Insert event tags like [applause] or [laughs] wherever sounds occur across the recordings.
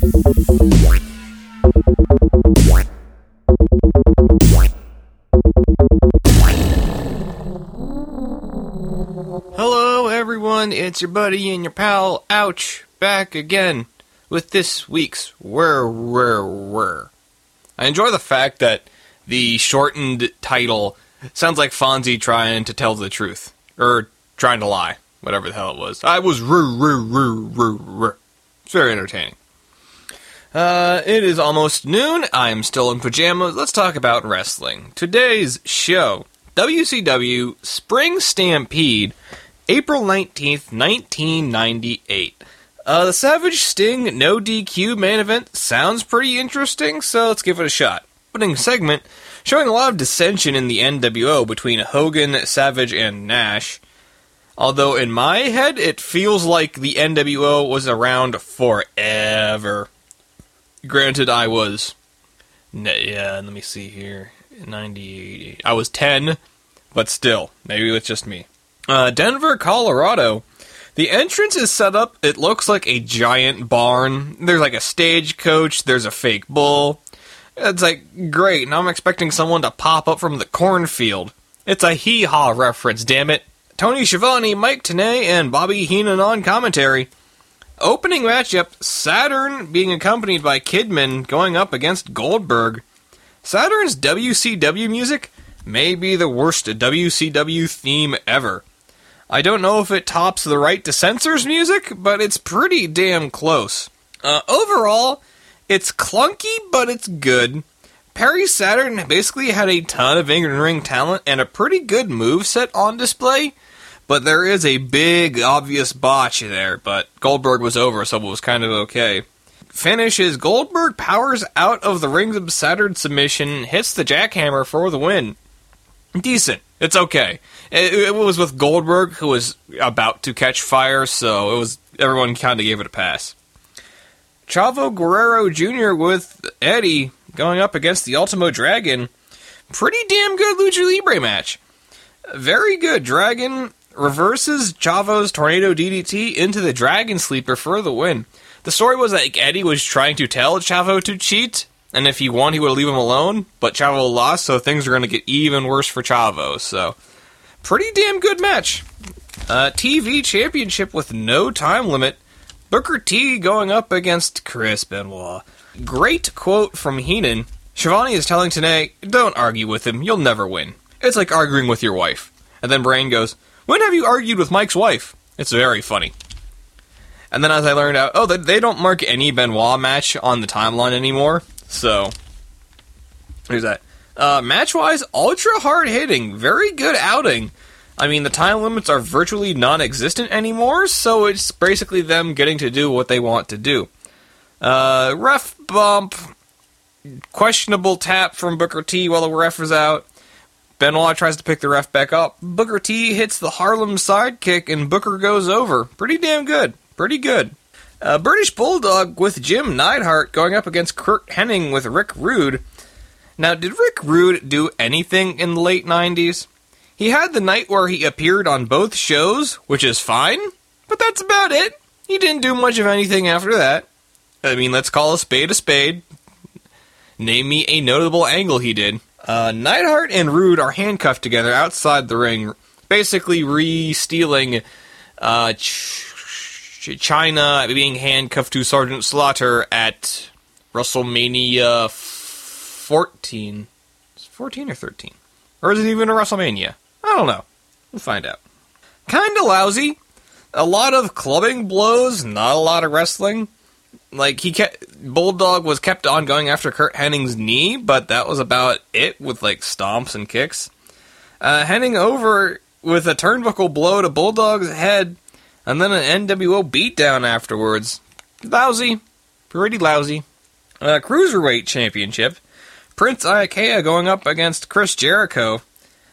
Hello, everyone. It's your buddy and your pal, Ouch, back again with this week's Where, Where, Where. I enjoy the fact that the shortened title sounds like Fonzie trying to tell the truth. Or trying to lie. Whatever the hell it was. I was roo, roo, roo, roo, roo. It's very entertaining. Uh, it is almost noon. I'm still in pajamas. Let's talk about wrestling. Today's show WCW Spring Stampede, April 19th, 1998. Uh, the Savage Sting No DQ main event sounds pretty interesting, so let's give it a shot. Opening segment showing a lot of dissension in the NWO between Hogan, Savage, and Nash. Although in my head, it feels like the NWO was around forever. Granted, I was. Yeah, let me see here. 98. I was 10, but still. Maybe it's just me. Uh, Denver, Colorado. The entrance is set up, it looks like a giant barn. There's like a stagecoach, there's a fake bull. It's like, great, now I'm expecting someone to pop up from the cornfield. It's a hee haw reference, damn it. Tony Schiavone, Mike Tenay, and Bobby Heenan on commentary. Opening matchup Saturn being accompanied by Kidman going up against Goldberg. Saturn's WCW music may be the worst WCW theme ever. I don't know if it tops the Right to Censor's music, but it's pretty damn close. Uh, overall, it's clunky, but it's good. Perry Saturn basically had a ton of in ring talent and a pretty good move set on display, but there is a big obvious botch there. But Goldberg was over, so it was kind of okay. Finishes Goldberg powers out of the rings of Saturn submission, hits the jackhammer for the win. Decent. It's okay. It, it was with Goldberg, who was about to catch fire, so it was everyone kind of gave it a pass. Chavo Guerrero Jr. with Eddie going up against the Ultimo Dragon. Pretty damn good Lucha Libre match. Very good. Dragon reverses Chavo's Tornado DDT into the Dragon Sleeper for the win. The story was that Eddie was trying to tell Chavo to cheat, and if he won, he would leave him alone. But Chavo lost, so things are going to get even worse for Chavo. So, pretty damn good match. Uh, TV Championship with no time limit. Booker T going up against Chris Benoit. Great quote from Heenan. Schiavone is telling Tenay, don't argue with him, you'll never win. It's like arguing with your wife. And then Brain goes, when have you argued with Mike's wife? It's very funny. And then as I learned out, oh, they, don't mark any Benoit match on the timeline anymore. So, there's that. Uh, match wise, ultra hard hitting. Very good outing. I mean, the time limits are virtually non existent anymore, so it's basically them getting to do what they want to do. Uh, ref bump, questionable tap from Booker T while the ref is out. Benoit tries to pick the ref back up. Booker T hits the Harlem sidekick, and Booker goes over. Pretty damn good. Pretty good. British Bulldog with Jim Neidhart going up against Curt Hennig with Rick Rude. Now, did Rick Rude do anything in the late 90s? He had the night where he appeared on both shows, which is fine, but that's about it. He didn't do much of anything after that. I mean, let's call a spade a spade. Name me a notable angle he did. Uh, Neidhart and Rude are handcuffed together outside the ring, basically re-stealing uh, Ch- Chyna being handcuffed to Sergeant Slaughter at WrestleMania 14. 14 or 13? Or is it even a WrestleMania? I don't know. We'll find out. Kinda lousy. A lot of clubbing blows, not a lot of wrestling. Like he kept Bulldog was kept on going after Curt Hennig's knee, but that was about it with like stomps and kicks. Uh, Hennig over with a turnbuckle blow to Bulldog's head, and then an NWO beatdown afterwards. Lousy, pretty lousy. Uh, Cruiserweight Championship. Prince Iaukea going up against Chris Jericho.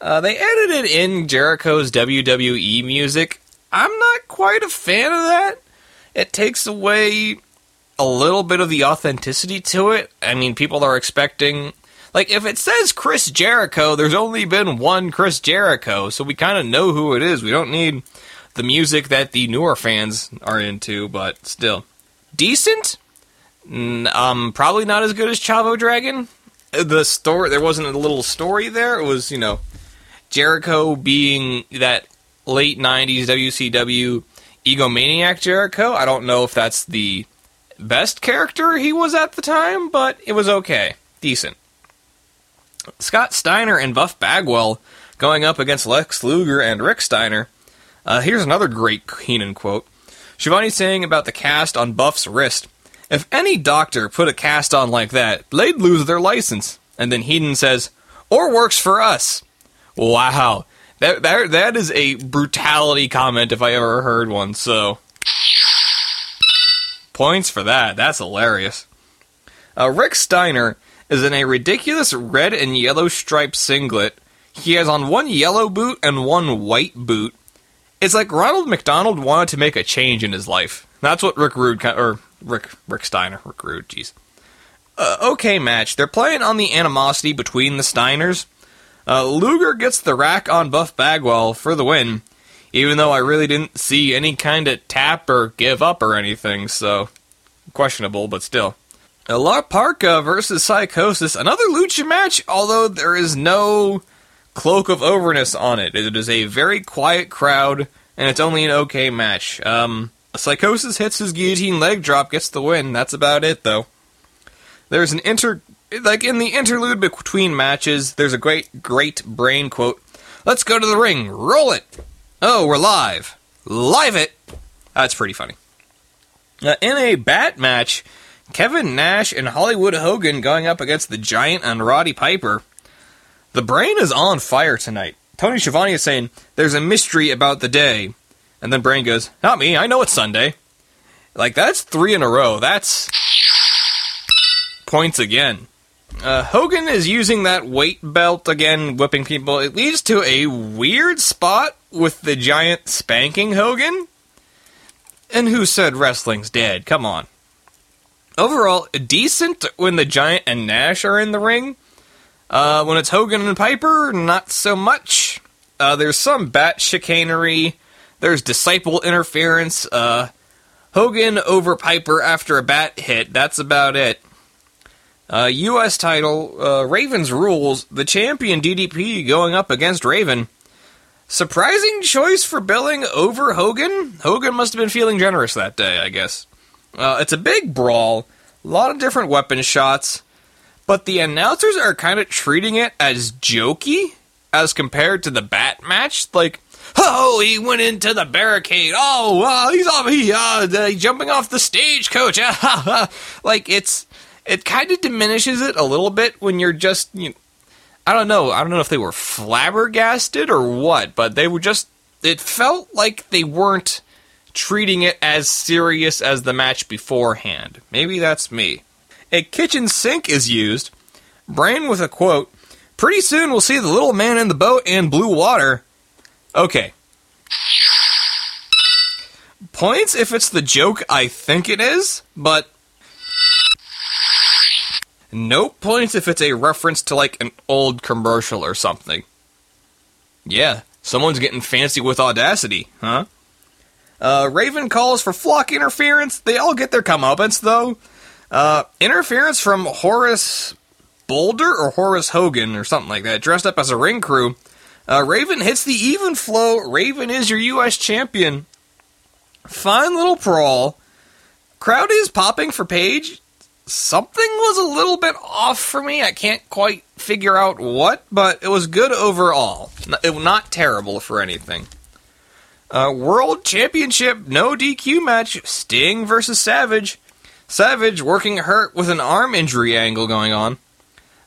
Uh, they edited in Jericho's WWE music. I'm not quite a fan of that. It takes away a little bit of the authenticity to it. I mean, people are expecting. Like, if it says Chris Jericho, there's only been one Chris Jericho, so we kind of know who it is. We don't need the music that the newer fans are into, but still. Decent? Um, probably not as good as Chavo Dragon. The story there wasn't a little story there. It was you know Jericho being that late '90s WCW egomaniac Jericho. I don't know if that's the best character he was at the time, but it was okay, decent. Scott Steiner and Buff Bagwell going up against Lex Luger and Rick Steiner. Uh, here's another great Heenan quote. Schiavone saying about the cast on Buff's wrist. If any doctor put a cast on like that, they'd lose their license. And then Heenan says, or works for us. Wow. That, that, that is a brutality comment if I ever heard one, so. Points for that. That's hilarious. Uh, Rick Steiner is in a ridiculous red and yellow striped singlet. He has on one yellow boot and one white boot. It's like Ronald McDonald wanted to make a change in his life. That's what Rick Rude, or Rick Rick Steiner, Rick Rude, jeez. Uh, okay match. They're playing on the animosity between the Steiners. Uh, Luger gets the rack on Buff Bagwell for the win, even though I really didn't see any kind of tap or give up or anything, so questionable, but still. La Parka versus Psychosis, another lucha match, although there is no cloak of overness on it. It is a very quiet crowd, and it's only an okay match. Um, Psychosis hits his guillotine leg drop, gets the win. That's about it, though. There's an inter. Like in the interlude between matches, there's a great, great brain quote. Let's go to the ring. Roll it. Oh, we're live. Live it. That's pretty funny. Uh, in a bat match, Kevin Nash and Hollywood Hogan going up against the Giant and Roddy Piper. The brain is on fire tonight. Tony Schiavone is saying there's a mystery about the day. And then Brain goes, Not me, I know it's Sunday. Like, that's three in a row. That's points again. Uh, Hogan is using that weight belt again, whipping people. It leads to a weird spot with the giant spanking Hogan. And who said wrestling's dead? Come on. Overall, decent when the Giant and Nash are in the ring. Uh, when it's Hogan and Piper, not so much. Uh, there's some bat chicanery. There's disciple interference. Uh, Hogan over Piper after a bat hit. That's about it. Uh, U.S. title, uh, Raven's rules. The champion DDP going up against Raven. Surprising choice for billing over Hogan. Hogan must have been feeling generous that day, I guess. Uh, it's a big brawl, a lot of different weapon shots, but the announcers are kind of treating it as jokey as compared to the bat match. Like, oh, he went into the barricade. Oh, uh, he's off. He uh, jumping off the stagecoach. [laughs] like it's it kind of diminishes it a little bit when you're just you know, I don't know. I don't know if they were flabbergasted or what, but they were just it felt like they weren't treating it as serious as the match beforehand. Maybe that's me. A kitchen sink is used. Brain with a quote Pretty soon we'll see the little man in the boat and blue water. Okay. Points if it's the joke I think it is, but no points if it's a reference to like an old commercial or something. Yeah, someone's getting fancy with audacity, huh? Uh, Raven calls for flock interference. They all get their comeuppance, though. Uh, interference from Horace Boulder or Horace Hogan or something like that, dressed up as a ring crew. Uh, Raven hits the even flow. Raven is your U.S. champion. Fine little brawl. Crowd is popping for Page. Something was a little bit off for me. I can't quite figure out what, but it was good overall. Not terrible for anything. Uh, World Championship no DQ match Sting versus Savage. Savage working hurt with an arm injury angle going on.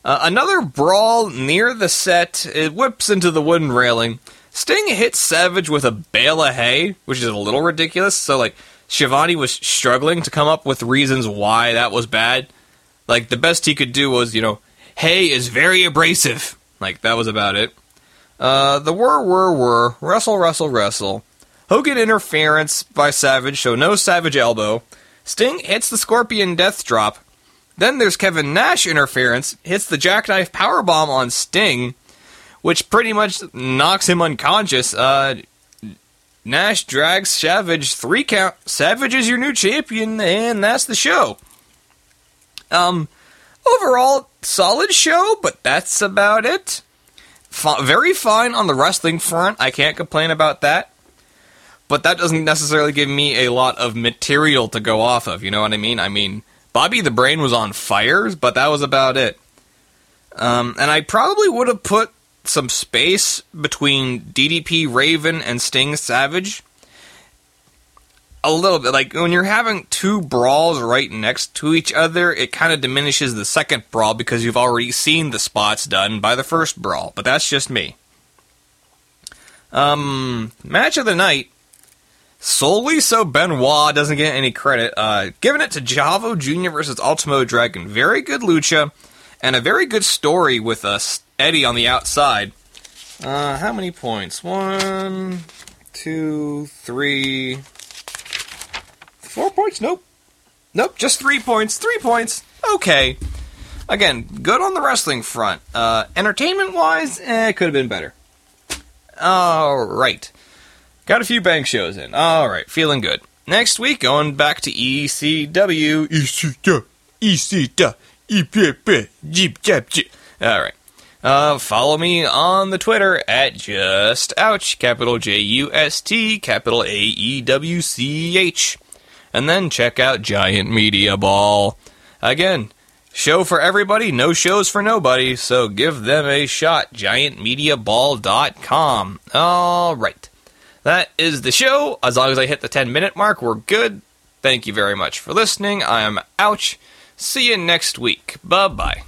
Uh, another brawl near the set. It whips into the wooden railing. Sting hits Savage with a bale of hay, which is a little ridiculous. So, like, Schiavone was struggling to come up with reasons why that was bad. Like, the best he could do was, you know, hay is very abrasive. Like, that was about it. Uh, the whir, whir, whir. Wrestle, wrestle, wrestle. Hogan interference by Savage, so no Savage elbow. Sting hits the Scorpion Death Drop. Then there's Kevin Nash interference, hits the Jackknife Powerbomb on Sting, which pretty much knocks him unconscious. Uh, Nash drags Savage three count. Savage is your new champion, and that's the show. Um, overall, solid show, but that's about it. F- very fine on the wrestling front. I can't complain about that. But that doesn't necessarily give me a lot of material to go off of. You know what I mean? I mean, Bobby the Brain was on fires, but that was about it. Um, and I probably would have put some space between DDP Raven and Sting Savage. A little bit. Like when you're having two brawls right next to each other, it kind of diminishes the second brawl because you've already seen the spots done by the first brawl. But that's just me. Um, match of the night. Solely so Benoit doesn't get any credit. Uh, giving it to Chavo Jr. versus Ultimo Dragon. Very good lucha and a very good story with us Eddie on the outside. Uh, how many points? One, two, three, four points? Nope. Nope, just three points. Three points. Okay. Again, good on the wrestling front. Uh, entertainment wise, eh, it could have been better. Alright. Got a few bank shows in. Alright, feeling good. Next week, going back to ECW. ECW. ECW. EPP. Jeep, jeep. Alright. Uh, follow me on the Twitter at just ouch, capital J U S T, capital A E W C H. And then check out Giant Media Ball. Again, show for everybody, no shows for nobody, so give them a shot. GiantMediaBall.com. Alright. That is the show. As long as I hit the 10 minute mark, we're good. Thank you very much for listening. I am Ouch. See you next week. Bye bye.